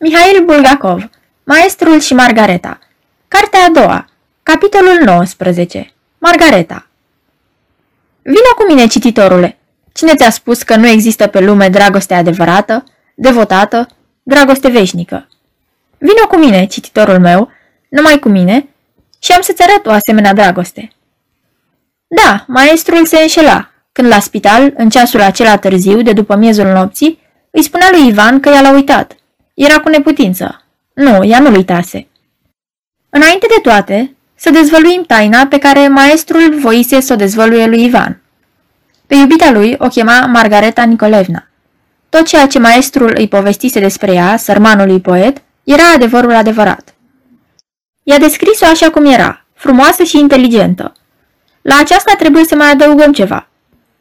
Mihail Bulgakov, Maestrul și Margareta Cartea a doua Capitolul 19 Margareta Vino cu mine, cititorule! Cine ți-a spus că nu există pe lume dragoste adevărată, devotată, dragoste veșnică? Vino cu mine, cititorul meu, numai cu mine, și am să-ți arăt o asemenea dragoste. Da, maestrul se înșela, când la spital, în ceasul acela târziu, de după miezul nopții, îi spunea lui Ivan că ea l-a uitat. Era cu neputință. Nu, ea nu-l uitase. Înainte de toate, să dezvăluim taina pe care maestrul voise să o dezvăluie lui Ivan. Pe iubita lui o chema Margareta Nicolevna. Tot ceea ce maestrul îi povestise despre ea, sărmanului poet, era adevărul adevărat. I-a descris-o așa cum era, frumoasă și inteligentă. La aceasta trebuie să mai adăugăm ceva.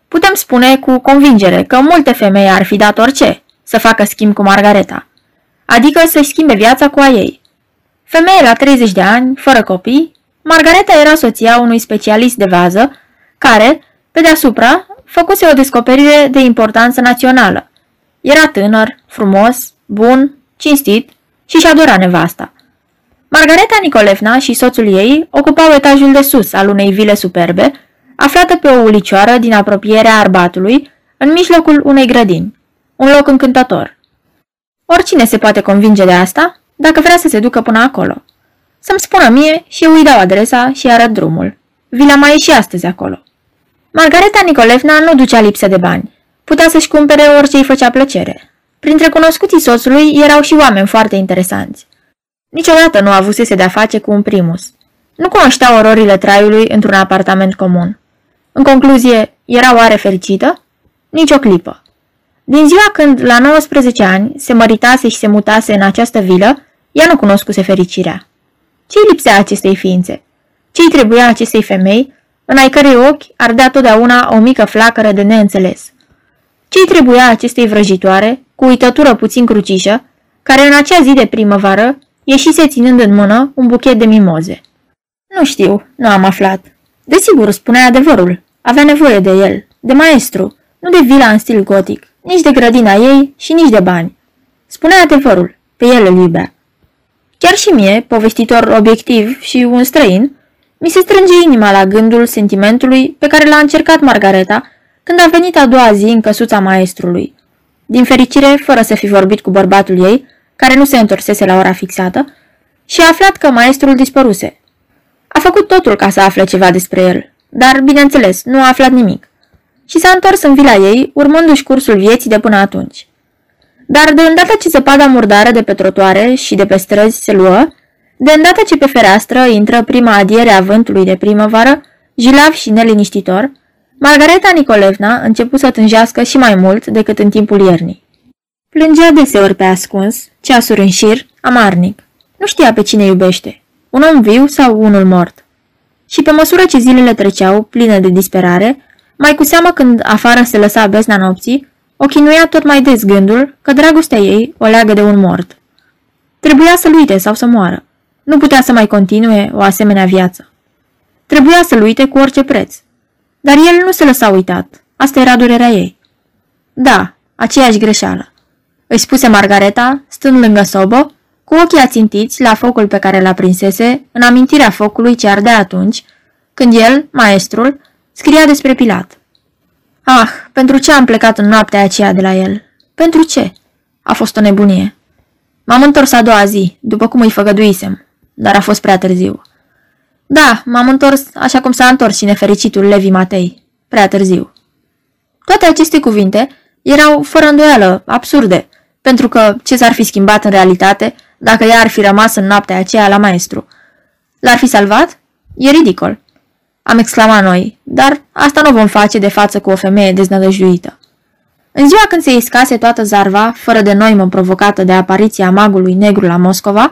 Putem spune cu convingere că multe femei ar fi dat orice să facă schimb cu Margareta, adică să-și schimbe viața cu a ei. Femeie la 30 de ani, fără copii, Margareta era soția unui specialist de vază, care, pe deasupra, făcuse o descoperire de importanță națională. Era tânăr, frumos, bun, cinstit și și adora nevasta. Margareta Nicolevna și soțul ei ocupau etajul de sus al unei vile superbe, aflată pe o ulicioară din apropierea Arbatului, în mijlocul unei grădini. Un loc încântător. Oricine se poate convinge de asta, dacă vrea să se ducă până acolo. Să-mi spună mie și eu îi dau adresa și arăt drumul. Vila mai e și astăzi acolo. Margareta Nicolevna nu ducea lipsă de bani. Putea să-și cumpere orice îi făcea plăcere. Printre cunoscuții soțului erau și oameni foarte interesanți. Niciodată nu avusese de-a face cu un primus. Nu cunoștea ororile traiului într-un apartament comun. În concluzie, era oare fericită? Nici o clipă. Din ziua când, la 19 ani, se măritase și se mutase în această vilă, ea nu cunoscuse fericirea. Ce-i lipsea acestei ființe? Ce-i trebuia acestei femei, în ai cărei ochi ardea totdeauna o mică flacără de neînțeles? Ce-i trebuia acestei vrăjitoare, cu uitătură puțin crucișă, care în acea zi de primăvară ieșise ținând în mână un buchet de mimoze? Nu știu, nu am aflat. Desigur, spunea adevărul. Avea nevoie de el, de maestru, nu de vila în stil gotic, nici de grădina ei și nici de bani. Spunea adevărul, pe el îl iubea. Chiar și mie, povestitor obiectiv și un străin, mi se strânge inima la gândul sentimentului pe care l-a încercat Margareta când a venit a doua zi în căsuța maestrului. Din fericire, fără să fi vorbit cu bărbatul ei, care nu se întorsese la ora fixată, și a aflat că maestrul dispăruse. A făcut totul ca să afle ceva despre el, dar, bineînțeles, nu a aflat nimic. Și s-a întors în vila ei, urmându-și cursul vieții de până atunci. Dar de îndată ce zăpada murdară de pe trotuare și de pe străzi se luă, de îndată ce pe fereastră intră prima adiere a vântului de primăvară, jilav și neliniștitor, Margareta Nicolevna început să tânjească și mai mult decât în timpul iernii. Plângea deseori pe ascuns, ceasuri în șir, amarnic. Nu știa pe cine iubește, un om viu sau unul mort. Și pe măsură ce zilele treceau, pline de disperare, mai cu seamă când afară se lăsa besna nopții, o chinuia tot mai des gândul că dragostea ei o leagă de un mort. Trebuia să-l uite sau să moară. Nu putea să mai continue o asemenea viață. Trebuia să-l uite cu orice preț. Dar el nu se lăsa uitat. Asta era durerea ei. Da, aceeași greșeală. Își spuse Margareta, stând lângă sobă, cu ochii ațintiți la focul pe care l-a prinsese, în amintirea focului ce ardea atunci, când el, maestrul, scria despre Pilat. Ah, pentru ce am plecat în noaptea aceea de la el? Pentru ce? A fost o nebunie. M-am întors a doua zi, după cum îi făgăduisem, dar a fost prea târziu. Da, m-am întors așa cum s-a întors și nefericitul Levi Matei, prea târziu. Toate aceste cuvinte erau fără îndoială absurde, pentru că ce s-ar fi schimbat în realitate dacă ea ar fi rămas în noaptea aceea la maestru? L-ar fi salvat? E ridicol. Am exclamat noi, dar asta nu vom face de față cu o femeie deznădăjduită. În ziua când se iscase toată zarva, fără de noimă provocată de apariția magului negru la Moscova,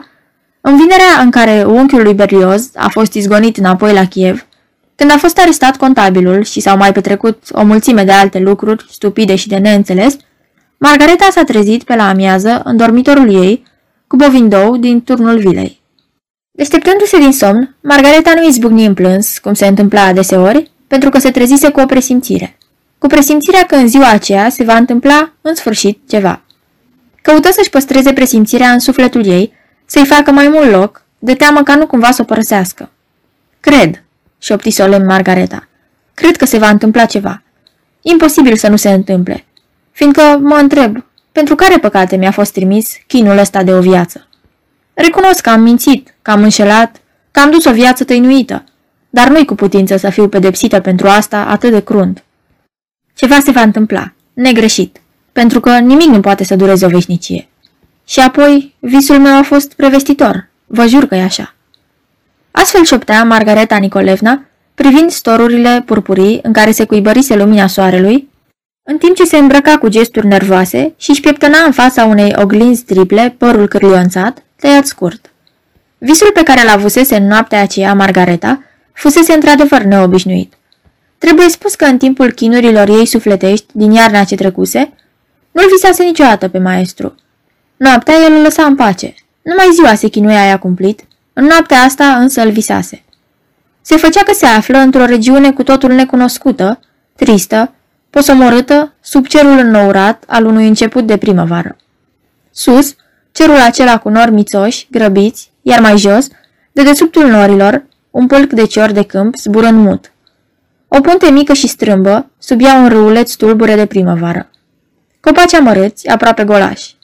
în vinerea în care unchiul lui Berlioz a fost izgonit înapoi la Kiev, când a fost arestat contabilul și s-au mai petrecut o mulțime de alte lucruri stupide și de neînțeles, Margareta s-a trezit pe la amiază în dormitorul ei cu bovindou din turnul vilei. Deșteptându-se din somn, Margareta nu izbucni în plâns, cum se întâmpla adeseori, pentru că se trezise cu o presimțire. Cu presimțirea că în ziua aceea se va întâmpla în sfârșit ceva. Căută să-și păstreze presimțirea în sufletul ei, să-i facă mai mult loc, de teamă ca nu cumva să o părăsească. Cred, șopti solemn Margareta. Cred că se va întâmpla ceva. Imposibil să nu se întâmple, fiindcă mă întreb, pentru care păcate mi-a fost trimis chinul ăsta de o viață? Recunosc că am mințit, că am înșelat, că am dus o viață tăinuită, dar nu-i cu putință să fiu pedepsită pentru asta atât de crunt. Ceva se va întâmpla, negreșit, pentru că nimic nu poate să dureze o veșnicie. Și apoi, visul meu a fost prevestitor, vă jur că e așa. Astfel șoptea Margareta Nicolevna, privind storurile purpurii în care se cuibărise lumina soarelui, în timp ce se îmbrăca cu gesturi nervoase și își pieptăna în fața unei oglinzi triple părul cârlionțat, tăiat scurt. Visul pe care l avusese în noaptea aceea Margareta fusese într-adevăr neobișnuit. Trebuie spus că în timpul chinurilor ei sufletești din iarna ce trecuse, nu-l visase niciodată pe maestru. Noaptea el îl lăsa în pace. Numai ziua se chinuia aia cumplit, în noaptea asta însă îl visase. Se făcea că se află într-o regiune cu totul necunoscută, tristă, posomorâtă, sub cerul înnourat al unui început de primăvară. Sus, cerul acela cu nori mițoși, grăbiți, iar mai jos, de desubtul norilor, un pâlc de cior de câmp zburând mut. O punte mică și strâmbă, sub ea un râuleț tulbure de primăvară. Copaci amărâți, aproape golași.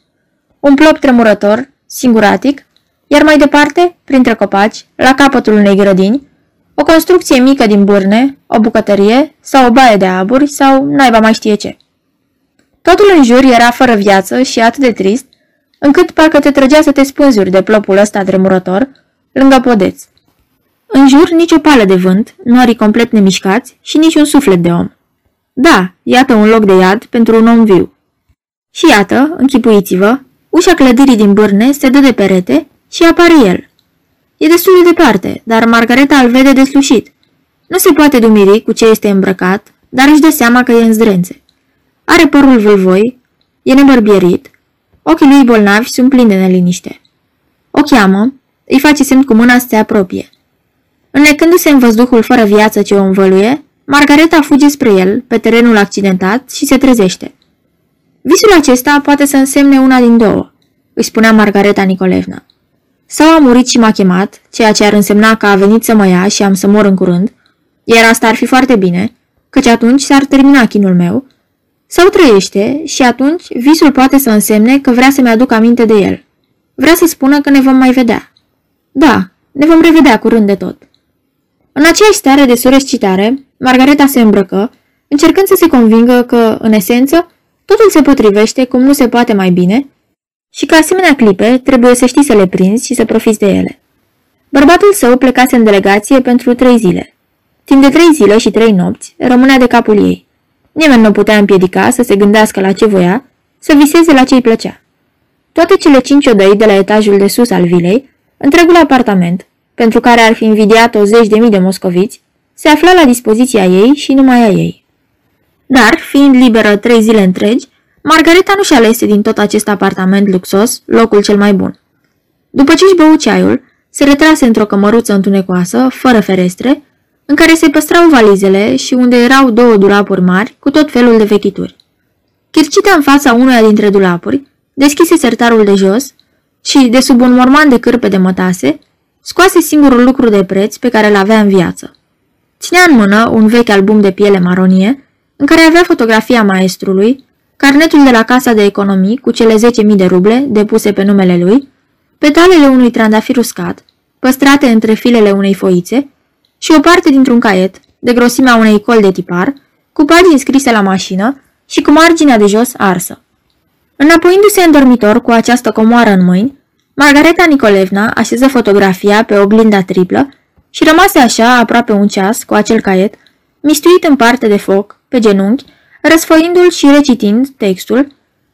Un plop tremurător, singuratic, iar mai departe, printre copaci, la capătul unei grădini, o construcție mică din burne, o bucătărie sau o baie de aburi sau naiba mai știe ce. Totul în jur era fără viață și atât de trist, încât parcă te trăgea să te spânzuri de plopul ăsta tremurător, lângă podeț. În jur nici o pală de vânt, norii complet nemișcați și nici un suflet de om. Da, iată un loc de iad pentru un om viu. Și iată, închipuiți-vă, ușa clădirii din bârne se dă de perete și apare el. E destul de departe, dar Margareta îl vede deslușit. Nu se poate dumiri cu ce este îmbrăcat, dar își dă seama că e în zdrențe. Are părul vâlvoi, e nebărbierit, ochii lui bolnavi sunt plini de neliniște. O cheamă, îi face semn cu mâna să se apropie. Înnecându-se în văzduhul fără viață ce o învăluie, Margareta fuge spre el, pe terenul accidentat, și se trezește. Visul acesta poate să însemne una din două, îi spunea Margareta Nicolevna. Sau a murit și m-a chemat, ceea ce ar însemna că a venit să mă ia și am să mor în curând, iar asta ar fi foarte bine, căci atunci s-ar termina chinul meu, sau trăiește și atunci visul poate să însemne că vrea să-mi aduc aminte de el. Vrea să spună că ne vom mai vedea. Da, ne vom revedea curând de tot. În aceeași stare de surescitare, Margareta se îmbrăcă, încercând să se convingă că, în esență, totul se potrivește cum nu se poate mai bine și că asemenea clipe trebuie să știi să le prinzi și să profiți de ele. Bărbatul său plecase în delegație pentru trei zile. Timp de trei zile și trei nopți rămânea de capul ei. Nimeni nu putea împiedica să se gândească la ce voia, să viseze la ce îi plăcea. Toate cele cinci odăi de la etajul de sus al vilei, întregul apartament, pentru care ar fi invidiat o zeci de mii de moscoviți, se afla la dispoziția ei și numai a ei. Dar, fiind liberă trei zile întregi, Margareta nu și alese din tot acest apartament luxos locul cel mai bun. După ce își bău ceaiul, se retrase într-o cămăruță întunecoasă, fără ferestre, în care se păstrau valizele și unde erau două dulapuri mari cu tot felul de vechituri. Chircită în fața unuia dintre dulapuri, deschise sertarul de jos și, de sub un morman de cârpe de mătase, scoase singurul lucru de preț pe care îl avea în viață. Ținea în mână un vechi album de piele maronie, în care avea fotografia maestrului, carnetul de la casa de economii cu cele 10.000 de ruble depuse pe numele lui, petalele unui trandafir uscat, păstrate între filele unei foițe, și o parte dintr-un caiet, de grosimea unei col de tipar, cu pagini scrise la mașină și cu marginea de jos arsă. Înapoiindu-se în dormitor cu această comoară în mâini, Margareta Nicolevna așeză fotografia pe oglinda triplă și rămase așa aproape un ceas cu acel caiet, mistuit în parte de foc, pe genunchi, răsfoindu-l și recitind textul,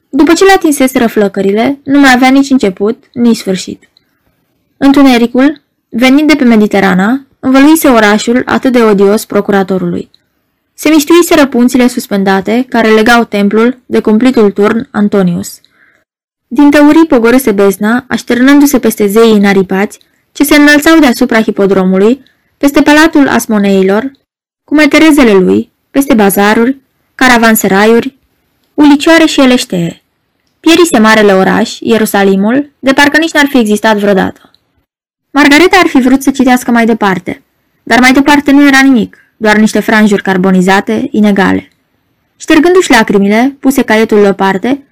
după ce le atinsese răflăcările, nu mai avea nici început, nici sfârșit. Întunericul, venind de pe Mediterana, învăluise orașul atât de odios procuratorului. Se mistuise răpunțile suspendate care legau templul de cumplitul turn Antonius. Din tăurii pogorâse bezna, așternându-se peste zeii înaripați, ce se înălțau deasupra hipodromului, peste palatul asmoneilor, cu meterezele lui, peste bazaruri, caravanseraiuri, ulicioare și eleștee. Pierise marele oraș, Ierusalimul, de parcă nici n-ar fi existat vreodată. Margareta ar fi vrut să citească mai departe, dar mai departe nu era nimic, doar niște franjuri carbonizate, inegale. Ștergându-și lacrimile, puse caietul la parte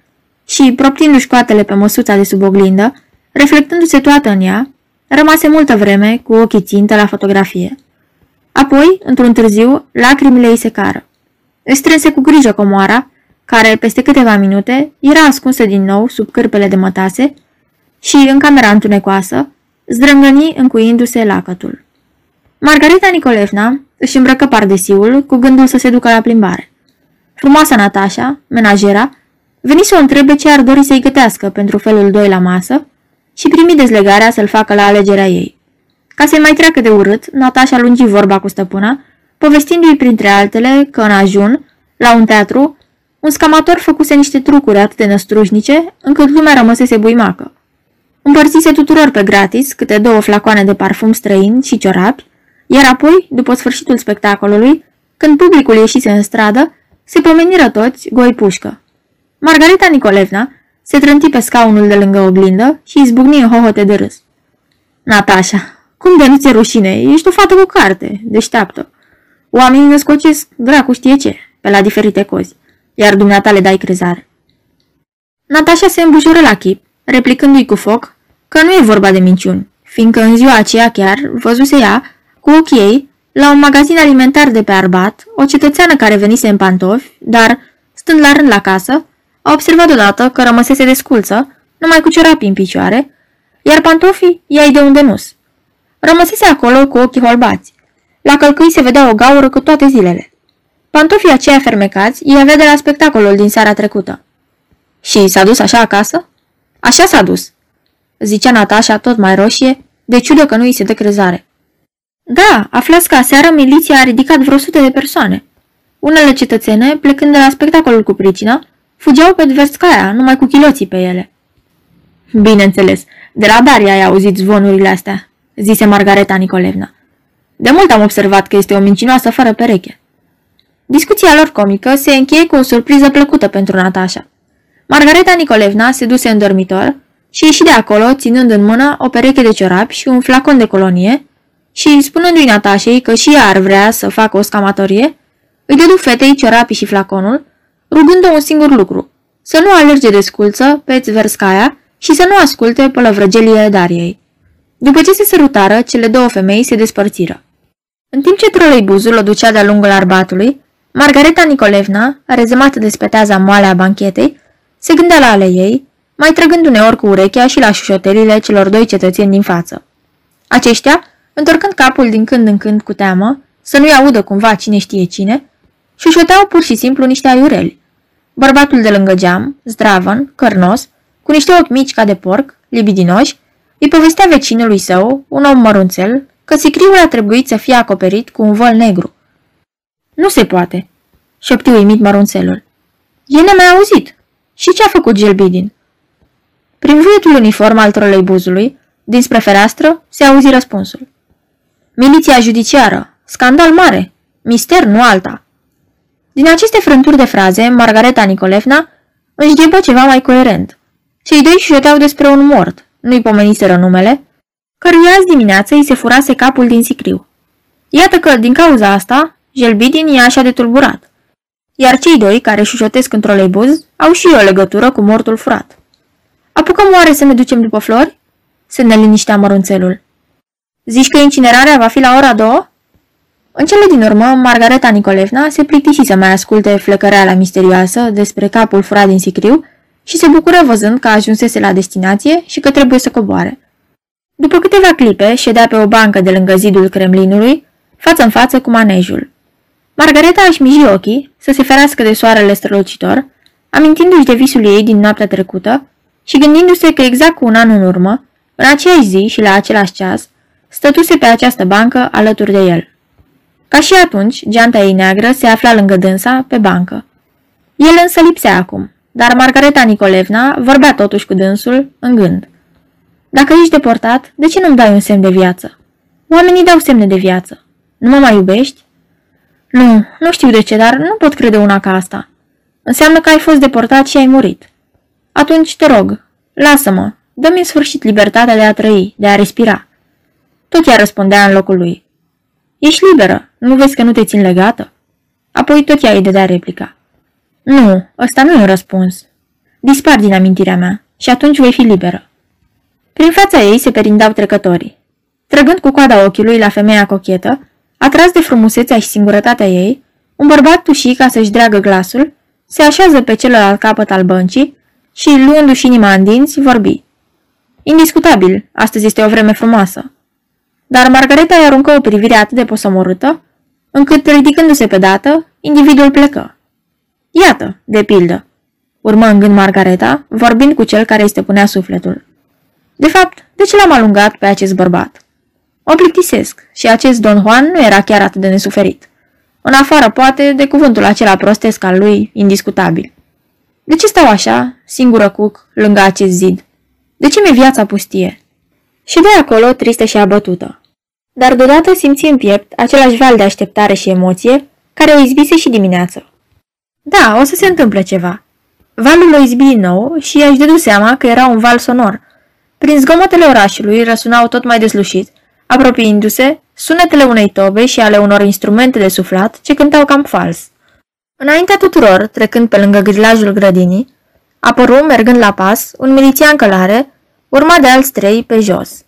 și, proptindu-și coatele pe măsuța de sub oglindă, reflectându-se toată în ea, rămase multă vreme cu ochii țintă la fotografie. Apoi, într-un târziu, lacrimile îi secară. Își strânse cu grijă comoara, care, peste câteva minute, era ascunsă din nou sub cârpele de mătase și, în camera întunecoasă, zdrângăni încuindu-se lacătul. Margarita Nicolevna își îmbrăcă pardesiul cu gândul să se ducă la plimbare. Frumoasa Natasha, menajera, veni să o întrebe ce ar dori să-i gătească pentru felul doi la masă și primi dezlegarea să-l facă la alegerea ei. Ca să-i mai treacă de urât, Natasha lungi vorba cu stăpâna, povestindu-i printre altele că în ajun, la un teatru, un scamator făcuse niște trucuri atât de năstrușnice, încât lumea rămăsese buimacă. Împărțise tuturor pe gratis câte două flacoane de parfum străin și ciorapi, iar apoi, după sfârșitul spectacolului, când publicul ieșise în stradă, se pomeniră toți goi pușcă. Margarita Nicolevna se trânti pe scaunul de lângă oglindă și izbucni în hohote de râs. Natasha, cum de nu ți rușine? Ești o fată cu carte, deșteaptă. Oamenii ne scocesc, dracu știe ce, pe la diferite cozi, iar dumneata le dai crezare. Natasha se îmbujură la chip, replicându-i cu foc că nu e vorba de minciuni, fiindcă în ziua aceea chiar văzuse ea, cu ochii ei, la un magazin alimentar de pe Arbat, o cetățeană care venise în pantofi, dar, stând la rând la casă, a observat odată că rămăsese desculță, numai cu ciorapi în picioare, iar pantofii i-ai de unde nus. Rămăsese acolo cu ochii holbați. La călcâi se vedea o gaură cu toate zilele. Pantofii aceia fermecați îi avea de la spectacolul din seara trecută. Și s-a dus așa acasă? Așa s-a dus, zicea Natasha tot mai roșie, de ciudă că nu îi se dă crezare. Da, aflați că aseară miliția a ridicat vreo sute de persoane. Unele cetățene, plecând de la spectacolul cu pricina, fugeau pe Dverscaia, numai cu chiloții pe ele. Bineînțeles, de la Daria ai auzit zvonurile astea, zise Margareta Nicolevna. De mult am observat că este o mincinoasă fără pereche. Discuția lor comică se încheie cu o surpriză plăcută pentru Natasha. Margareta Nicolevna se duse în dormitor și ieși de acolo ținând în mână o pereche de ciorapi și un flacon de colonie și, spunându-i Natașei că și ea ar vrea să facă o scamatorie, îi dădu fetei ciorapii și flaconul, rugând-o un singur lucru, să nu alerge de sculță pe Tverscaia și să nu asculte pălăvrăgeliile Dariei. După ce se sărutară, cele două femei se despărțiră. În timp ce troleibuzul o ducea de-a lungul arbatului, Margareta Nicolevna, rezemată de speteaza moale a banchetei, se gândea la ale ei, mai trăgând uneori cu urechea și la șușotelile celor doi cetățeni din față. Aceștia, întorcând capul din când în când cu teamă, să nu-i audă cumva cine știe cine, șușoteau pur și simplu niște aiureli. Bărbatul de lângă geam, zdravăn, cărnos, cu niște ochi mici ca de porc, libidinoși, îi povestea vecinului său, un om mărunțel, că sicriul a trebuit să fie acoperit cu un vol negru. Nu se poate, șopti uimit mărunțelul. E nemai auzit. Și ce a făcut Gelbidin? Prin vuietul uniform al troleibuzului, dinspre fereastră, se auzi răspunsul. Miliția judiciară, scandal mare, mister nu alta. Din aceste frânturi de fraze, Margareta Nicolevna își ghebă ceva mai coerent. Cei doi șuteau despre un mort, nu-i pomeniseră numele, căruia azi dimineață îi se furase capul din sicriu. Iată că, din cauza asta, Jelbidin e așa de tulburat. Iar cei doi, care șușotesc într-o leibuz, au și o legătură cu mortul furat. Apucăm oare să ne ducem după flori? Se neliniștea mărunțelul. Zici că incinerarea va fi la ora două? În cele din urmă, Margareta Nicolevna se plictisi să mai asculte flecăreala misterioasă despre capul furat din sicriu și se bucură văzând că ajunsese la destinație și că trebuie să coboare. După câteva clipe, ședea pe o bancă de lângă zidul Kremlinului, față în față cu manejul. Margareta își miji ochii să se ferească de soarele strălucitor, amintindu-și de visul ei din noaptea trecută și gândindu-se că exact cu un an în urmă, în aceeași zi și la același ceas, stătuse pe această bancă alături de el. Ca și atunci, geanta ei neagră se afla lângă dânsa, pe bancă. El însă lipsea acum, dar Margareta Nicolevna vorbea totuși cu dânsul, în gând. Dacă ești deportat, de ce nu-mi dai un semn de viață? Oamenii dau semne de viață. Nu mă mai iubești? Nu, nu știu de ce, dar nu pot crede una ca asta. Înseamnă că ai fost deportat și ai murit. Atunci te rog, lasă-mă, dă-mi în sfârșit libertatea de a trăi, de a respira. Tot ea răspundea în locul lui. Ești liberă, nu vezi că nu te țin legată? Apoi tot ea îi dădea replica. Nu, ăsta nu e un răspuns. Dispar din amintirea mea și atunci voi fi liberă. Prin fața ei se perindau trecătorii. Trăgând cu coada ochiului la femeia cochetă, atras de frumusețea și singurătatea ei, un bărbat tuși ca să-și dreagă glasul, se așează pe celălalt capăt al băncii și, luându-și inima în dinți, vorbi. Indiscutabil, astăzi este o vreme frumoasă. Dar Margareta îi aruncă o privire atât de posomorâtă, încât, ridicându-se pe dată, individul plecă. Iată, de pildă, urmă în gând Margareta, vorbind cu cel care îi stăpânea sufletul. De fapt, de ce l-am alungat pe acest bărbat? O plictisesc și acest Don Juan nu era chiar atât de nesuferit. În afară, poate, de cuvântul acela prostesc al lui, indiscutabil. De ce stau așa, singură cuc, lângă acest zid? De ce mi-e viața pustie? Și de acolo, tristă și abătută. Dar deodată simți în piept același val de așteptare și emoție care o izbise și dimineață. Da, o să se întâmple ceva. Valul o izbi din nou și ea își dădu seama că era un val sonor. Prin zgomotele orașului răsunau tot mai deslușit, apropiindu-se sunetele unei tobe și ale unor instrumente de suflat ce cântau cam fals. Înaintea tuturor, trecând pe lângă grilajul grădinii, apăru, mergând la pas, un milițian călare, urmat de alți trei pe jos.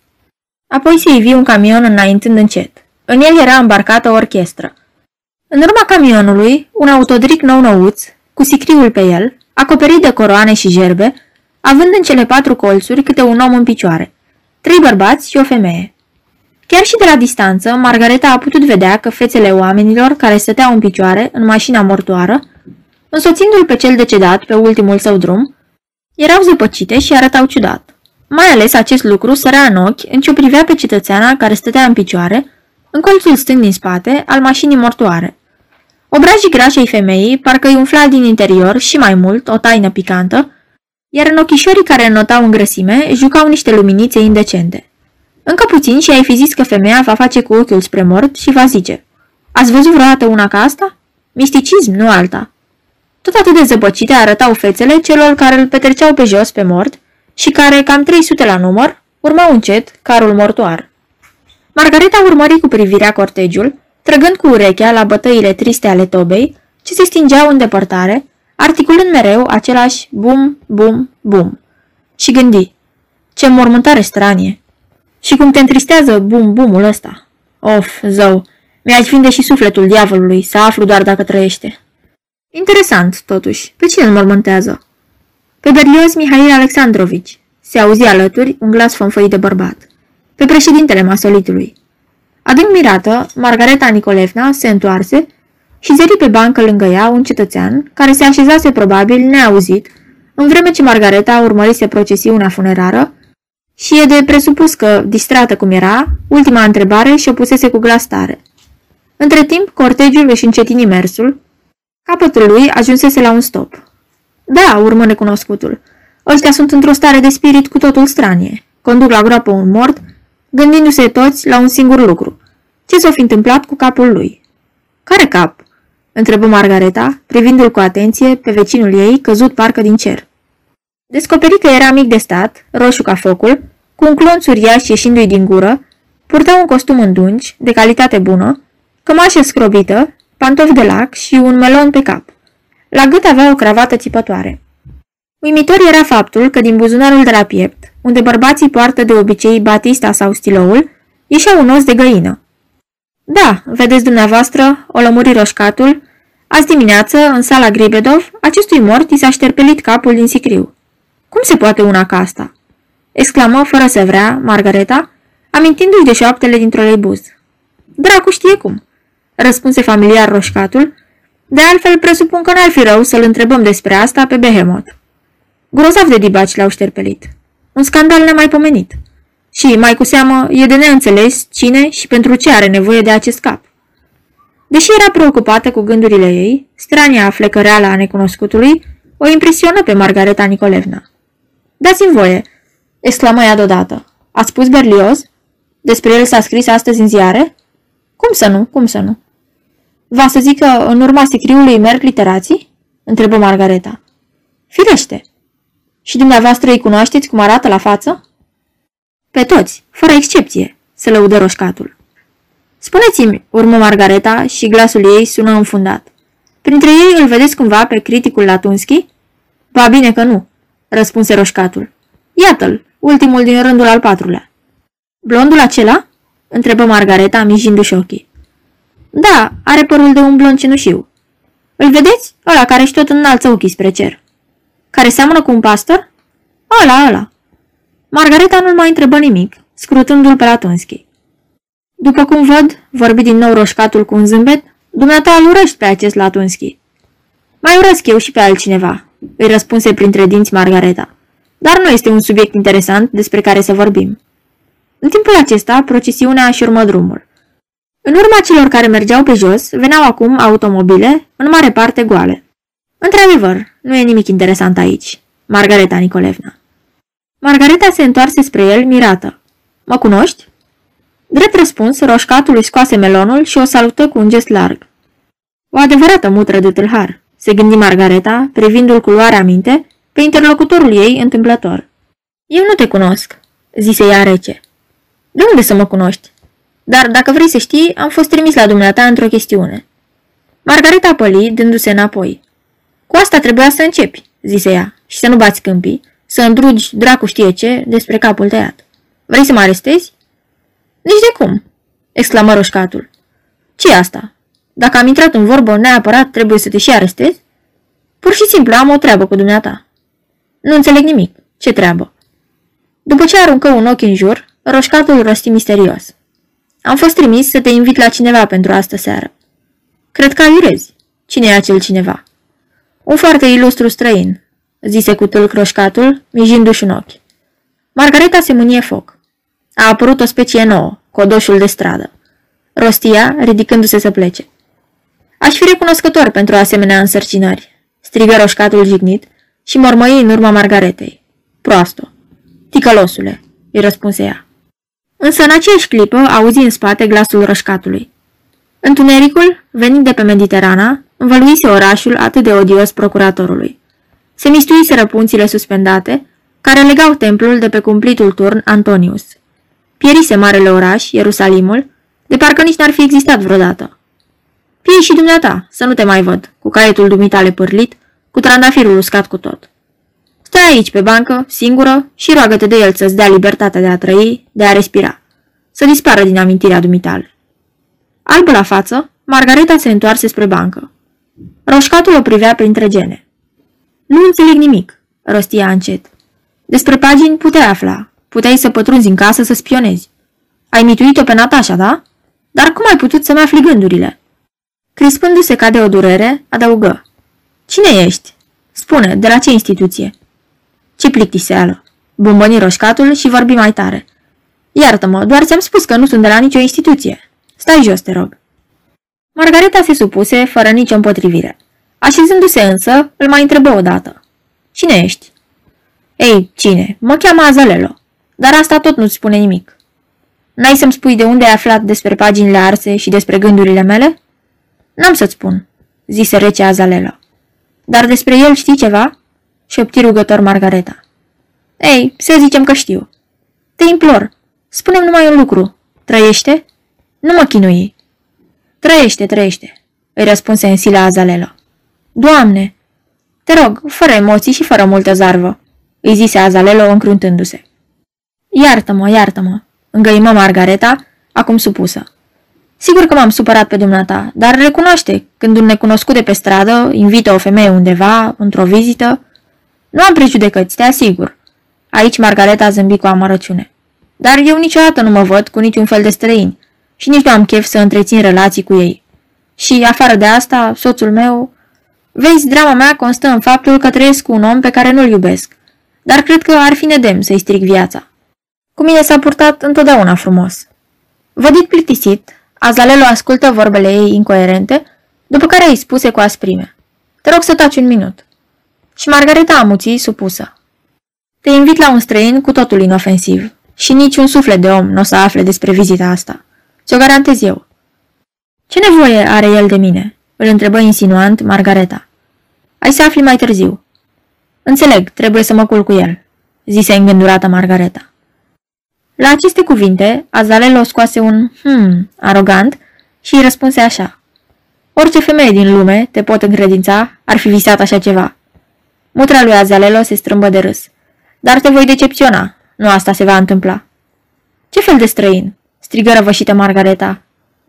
Apoi se ivi un camion înaintând încet. În el era îmbarcată o orchestră. În urma camionului, un autodric nou-nouț, cu sicriul pe el, acoperit de coroane și gerbe, având în cele patru colțuri câte un om în picioare, trei bărbați și o femeie. Chiar și de la distanță, Margareta a putut vedea că fețele oamenilor care stăteau în picioare în mașina mortoară, însoțindu-l pe cel decedat pe ultimul său drum, erau zăpăcite și arătau ciudat. Mai ales acest lucru sărea în ochi în ce o privea pe cetățeana care stătea în picioare, în colțul stâng din spate al mașinii mortoare. Obrajii grașei femeii parcă îi umfla din interior și mai mult o taină picantă, iar în ochișorii care înotau în grăsime jucau niște luminițe indecente. Încă puțin și ai fi zis că femeia va face cu ochiul spre mort și va zice Ați văzut vreodată una ca asta? Misticism, nu alta. Tot atât de zăbăcite arătau fețele celor care îl petreceau pe jos pe mort și care, cam 300 la număr, urmau încet carul mortoar. Margareta urmări cu privirea cortegiul, trăgând cu urechea la bătăile triste ale tobei, ce se stingeau în depărtare, articulând mereu același bum, bum, bum. Și gândi, ce mormântare stranie! Și cum te întristează bum-bumul ăsta? Of, zău, mi-aș vinde și sufletul diavolului, să aflu doar dacă trăiește. Interesant, totuși, pe cine îl mormântează? Pe Berlioz Mihail Alexandrovici. Se auzi alături un glas fonfăit de bărbat. Pe președintele masolitului. Adânc mirată, Margareta Nicolevna se întoarse și zări pe bancă lângă ea un cetățean care se așezase probabil neauzit, în vreme ce Margareta urmărise procesiunea funerară și e de presupus că, distrată cum era, ultima întrebare și-o pusese cu glas tare. Între timp, cortegiul își încetini mersul, capătul lui ajunsese la un stop. Da, urmă necunoscutul, ăștia sunt într-o stare de spirit cu totul stranie. Conduc la groapă un mort, gândindu-se toți la un singur lucru. Ce s-o fi întâmplat cu capul lui? Care cap? întrebă Margareta, privindu-l cu atenție pe vecinul ei, căzut parcă din cer. Descoperi că era mic de stat, roșu ca focul, cu un clonț uriaș ieșindu-i din gură, purta un costum îndungi, de calitate bună, cămașă scrobită, pantofi de lac și un melon pe cap. La gât avea o cravată țipătoare. Uimitor era faptul că din buzunarul de la piept, unde bărbații poartă de obicei batista sau stiloul, ieșea un os de găină. Da, vedeți dumneavoastră, o lămuri roșcatul, azi dimineață, în sala Gribedov, acestui mort i s-a șterpelit capul din sicriu. Cum se poate una ca asta? exclamă fără să vrea Margareta, amintindu-și de șoaptele dintr-o leibuz. Dracu știe cum, răspunse familiar roșcatul, de altfel presupun că n-ar fi rău să-l întrebăm despre asta pe Behemoth. Grozav de dibaci l-au șterpelit. Un scandal nemaipomenit. Și, mai cu seamă, e de neînțeles cine și pentru ce are nevoie de acest cap. Deși era preocupată cu gândurile ei, strania flecăreală a necunoscutului o impresionă pe Margareta Nicolevna. Dați-mi voie, exclamă ea deodată. Ați spus Berlioz? Despre el s-a scris astăzi în ziare? Cum să nu, cum să nu? Va să zic că în urma sicriului merg literații? Întrebă Margareta. Firește. Și dumneavoastră îi cunoașteți cum arată la față? Pe toți, fără excepție, se lăudă roșcatul. Spuneți-mi, urmă Margareta și glasul ei sună înfundat. Printre ei îl vedeți cumva pe criticul Latunski? Ba bine că nu, răspunse roșcatul. Iată-l, ultimul din rândul al patrulea. Blondul acela? întrebă Margareta, mijindu-și ochii. Da, are părul de un blond cenușiu. Îl vedeți? Ăla care și tot înalță ochii spre cer. Care seamănă cu un pastor? Ăla, ăla. Margareta nu-l mai întrebă nimic, scrutându-l pe Latunski. După cum văd, vorbi din nou roșcatul cu un zâmbet, dumneata îl urăști pe acest Latunski. Mai urăsc eu și pe altcineva, îi răspunse printre dinți Margareta. Dar nu este un subiect interesant despre care să vorbim. În timpul acesta, procesiunea își urmă drumul. În urma celor care mergeau pe jos, veneau acum automobile, în mare parte goale. Într-adevăr, nu e nimic interesant aici, Margareta Nicolevna. Margareta se întoarse spre el, mirată. Mă cunoști? Drept răspuns, roșcatul îi scoase melonul și o salută cu un gest larg. O adevărată mutră de tâlhar, se gândi Margareta, privindu-l cu luarea minte, pe interlocutorul ei întâmplător. Eu nu te cunosc, zise ea rece. De unde să mă cunoști? Dar dacă vrei să știi, am fost trimis la dumneata într-o chestiune. Margareta păli, dându-se înapoi. Cu asta trebuia să începi, zise ea, și să nu bați câmpii, să îndrugi dracu știe ce despre capul tăiat. Vrei să mă arestezi? Nici de cum, exclamă roșcatul. ce asta? Dacă am intrat în vorbă, neapărat trebuie să te și arestezi? Pur și simplu am o treabă cu dumneata. Nu înțeleg nimic. Ce treabă? După ce aruncă un ochi în jur, roșcatul rosti misterios. Am fost trimis să te invit la cineva pentru astă seară. Cred că aiurezi. Cine e acel cineva? Un foarte ilustru străin, zise cu tâlc roșcatul, mijindu-și un ochi. Margareta se mânie foc. A apărut o specie nouă, codoșul de stradă. Rostia, ridicându-se să plece. Aș fi recunoscător pentru asemenea însărcinări, strigă roșcatul jignit și mormăi în urma Margaretei. Proasto. Ticălosule, îi răspunse ea. Însă în aceeași clipă auzi în spate glasul rășcatului. Întunericul, venind de pe Mediterana, învăluise orașul atât de odios procuratorului. Se mistuiseră punțile suspendate, care legau templul de pe cumplitul turn Antonius. Pierise marele oraș, Ierusalimul, de parcă nici n-ar fi existat vreodată. Piei și dumneata, să nu te mai văd, cu caietul dumitale pârlit, cu trandafirul uscat cu tot. Stai aici pe bancă, singură, și roagă-te de el să-ți dea libertatea de a trăi, de a respira. Să dispară din amintirea dumitale. Albă la față, Margareta se întoarse spre bancă. Roșcatul o privea printre gene. Nu înțeleg nimic, rostia încet. Despre pagini puteai afla. Puteai să pătrunzi în casă să spionezi. Ai mituit-o pe Natasha, da? Dar cum ai putut să-mi afli gândurile? Crispându-se ca de o durere, adăugă. Cine ești? Spune, de la ce instituție? Ce plictiseală! Bombăni roșcatul și vorbi mai tare. Iartă-mă, doar ți-am spus că nu sunt de la nicio instituție. Stai jos, te rog. Margareta se supuse, fără nicio împotrivire. Așezându-se însă, îl mai întrebă odată. Cine ești? Ei, cine? Mă cheamă Azalelo. Dar asta tot nu-ți spune nimic. N-ai să-mi spui de unde ai aflat despre paginile arse și despre gândurile mele? N-am să-ți spun, zise rece Azalelo. Dar despre el știi ceva? șopti rugător Margareta. Ei, să zicem că știu. Te implor, spune numai un lucru. Trăiește? Nu mă chinui. Trăiește, trăiește, îi răspunse în sila Azalelo. Doamne! Te rog, fără emoții și fără multă zarvă, îi zise Azalelo încruntându-se. Iartă-mă, iartă-mă, îngăimă Margareta, acum supusă. Sigur că m-am supărat pe dumneata, dar recunoaște, când un necunoscut de pe stradă invită o femeie undeva, într-o vizită, nu am prejudecăți, te asigur. Aici Margareta a zâmbit cu amărăciune. Dar eu niciodată nu mă văd cu niciun fel de străini și nici nu am chef să întrețin relații cu ei. Și, afară de asta, soțul meu... Vezi, drama mea constă în faptul că trăiesc cu un om pe care nu-l iubesc, dar cred că ar fi nedemn să-i stric viața. Cu mine s-a purtat întotdeauna frumos. Vădit plictisit, Azalelo ascultă vorbele ei incoerente, după care îi spuse cu asprime. Te rog să taci un minut. Și Margareta amuții supusă. Te invit la un străin cu totul inofensiv și nici un suflet de om nu o să afle despre vizita asta. Ți-o garantez eu. Ce nevoie are el de mine? Îl întrebă insinuant Margareta. Ai să afli mai târziu. Înțeleg, trebuie să mă culc cu el, zise îngândurată Margareta. La aceste cuvinte, Azalelo scoase un hmm arogant și îi răspunse așa. Orice femeie din lume, te pot încredința, ar fi visat așa ceva. Mutra lui Azalelo se strâmbă de râs. Dar te voi decepționa. Nu asta se va întâmpla. Ce fel de străin? strigă răvășită Margareta.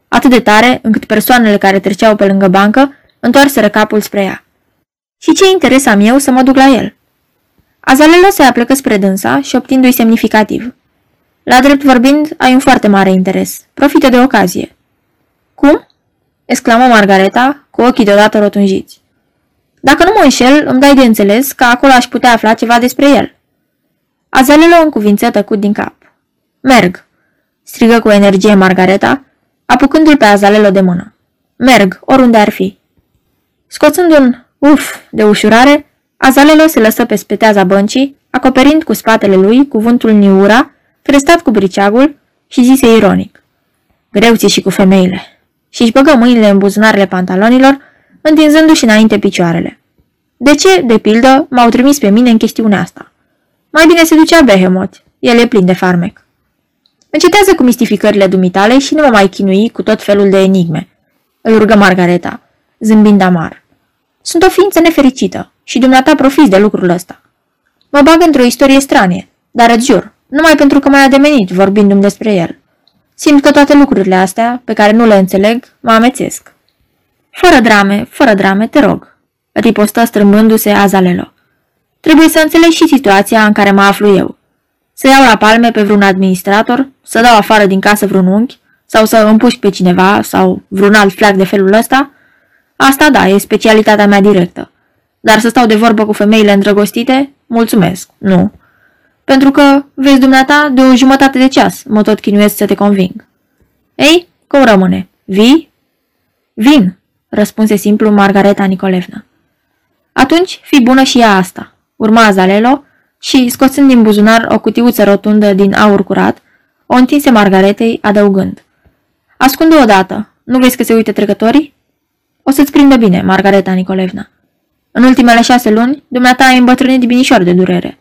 Atât de tare, încât persoanele care treceau pe lângă bancă întoarseră capul spre ea. Și ce interes am eu să mă duc la el? Azalelo se aplecă spre dânsa și obtindu-i semnificativ. La drept vorbind, ai un foarte mare interes. Profită de ocazie. Cum? exclamă Margareta, cu ochii deodată rotunjiți. Dacă nu mă înșel, îmi dai de înțeles că acolo aș putea afla ceva despre el. Azalelo încuvință tăcut din cap. Merg, strigă cu energie Margareta, apucându-l pe Azalelo de mână. Merg, oriunde ar fi. Scoțând un uf de ușurare, Azalelo se lăsă pe speteaza băncii, acoperind cu spatele lui cuvântul Niura, crestat cu briceagul și zise ironic. Greu ți și cu femeile. Și își băgă mâinile în buzunarele pantalonilor, întinzându-și înainte picioarele. De ce, de pildă, m-au trimis pe mine în chestiunea asta? Mai bine se ducea Behemoth, el e plin de farmec. Încetează cu mistificările dumitale și nu mă mai chinui cu tot felul de enigme, îl rugă Margareta, zâmbind amar. Sunt o ființă nefericită și dumneata profiți de lucrul ăsta. Mă bag într-o istorie stranie, dar îți jur, numai pentru că m-ai ademenit vorbindu-mi despre el. Simt că toate lucrurile astea, pe care nu le înțeleg, mă amețesc. Fără drame, fără drame, te rog, ripostă strâmbându-se Azalelo. Trebuie să înțeleg și situația în care mă aflu eu. Să iau la palme pe vreun administrator, să dau afară din casă vreun unchi, sau să împușc pe cineva, sau vreun alt flac de felul ăsta, asta da, e specialitatea mea directă. Dar să stau de vorbă cu femeile îndrăgostite, mulțumesc, nu. Pentru că, vezi dumneata, de o jumătate de ceas mă tot chinuiesc să te conving. Ei, cum rămâne? Vii? Vin, răspunse simplu Margareta Nicolevna. Atunci, fi bună și ea asta. Urma Zalelo și, scoțând din buzunar o cutiuță rotundă din aur curat, o întinse Margaretei, adăugând. Ascunde odată. Nu vezi că se uită trecătorii? O să-ți prindă bine, Margareta Nicolevna. În ultimele șase luni, dumneata ai îmbătrânit binișor de durere.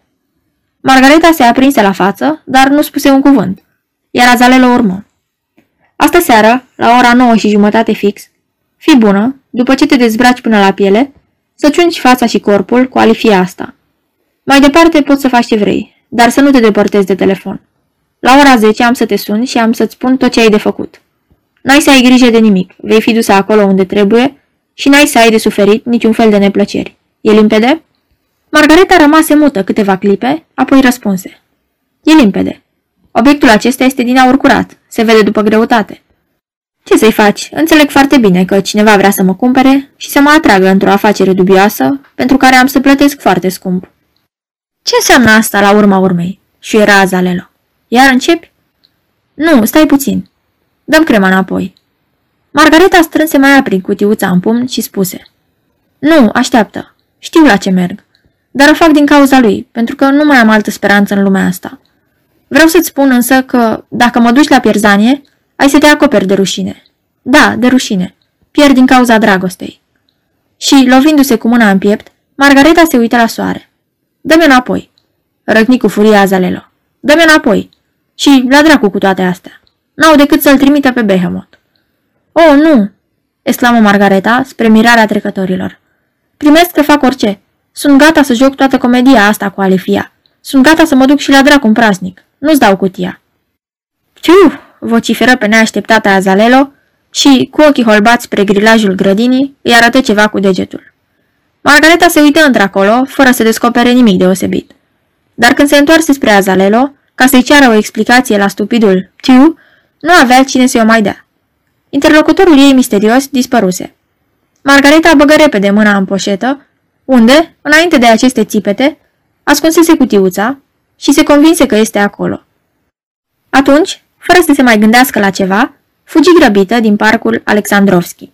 Margareta se aprinse la față, dar nu spuse un cuvânt, iar Azalelo urmă. Astă seară, la ora nouă și jumătate fix, fi bună, după ce te dezbraci până la piele, să ciungi fața și corpul cu alifia asta. Mai departe poți să faci ce vrei, dar să nu te depărtezi de telefon. La ora 10 am să te sun și am să-ți spun tot ce ai de făcut. N-ai să ai grijă de nimic, vei fi dusă acolo unde trebuie și n-ai să ai de suferit niciun fel de neplăceri. E limpede? Margareta rămase mută câteva clipe, apoi răspunse. E limpede. Obiectul acesta este din aur curat, se vede după greutate. Ce să-i faci? Înțeleg foarte bine că cineva vrea să mă cumpere și să mă atragă într-o afacere dubioasă, pentru care am să plătesc foarte scump. Ce înseamnă asta la urma urmei? Și era Azalelo. Iar începi? Nu, stai puțin. Dăm crema înapoi. Margareta strânse mai aprig cutiuța în pumn și spuse. Nu, așteaptă. Știu la ce merg. Dar o fac din cauza lui, pentru că nu mai am altă speranță în lumea asta. Vreau să-ți spun însă că, dacă mă duci la pierzanie, ai să te acoperi de rușine. Da, de rușine. Pierd din cauza dragostei. Și, lovindu-se cu mâna în piept, Margareta se uită la soare. Dă-mi înapoi. Răcni cu furie Azalelo. Dă-mi înapoi. Și la dracu cu toate astea. N-au decât să-l trimită pe Behemoth. Oh, nu! exclamă Margareta spre mirarea trecătorilor. Primesc că fac orice. Sunt gata să joc toată comedia asta cu Alifia. Sunt gata să mă duc și la dracu în praznic. Nu-ți dau cutia. Ciu! vociferă pe neașteptata Azalelo și, cu ochii holbați spre grilajul grădinii, îi arătă ceva cu degetul. Margareta se uită într-acolo, fără să descopere nimic deosebit. Dar când se întoarse spre Azalelo, ca să-i ceară o explicație la stupidul Tiu, nu avea cine să-i o mai dea. Interlocutorul ei misterios dispăruse. Margareta băgă repede mâna în poșetă, unde, înainte de aceste țipete, ascunsese cutiuța și se convinse că este acolo. Atunci, fără să se mai gândească la ceva, fugi grăbită din parcul Alexandrovski.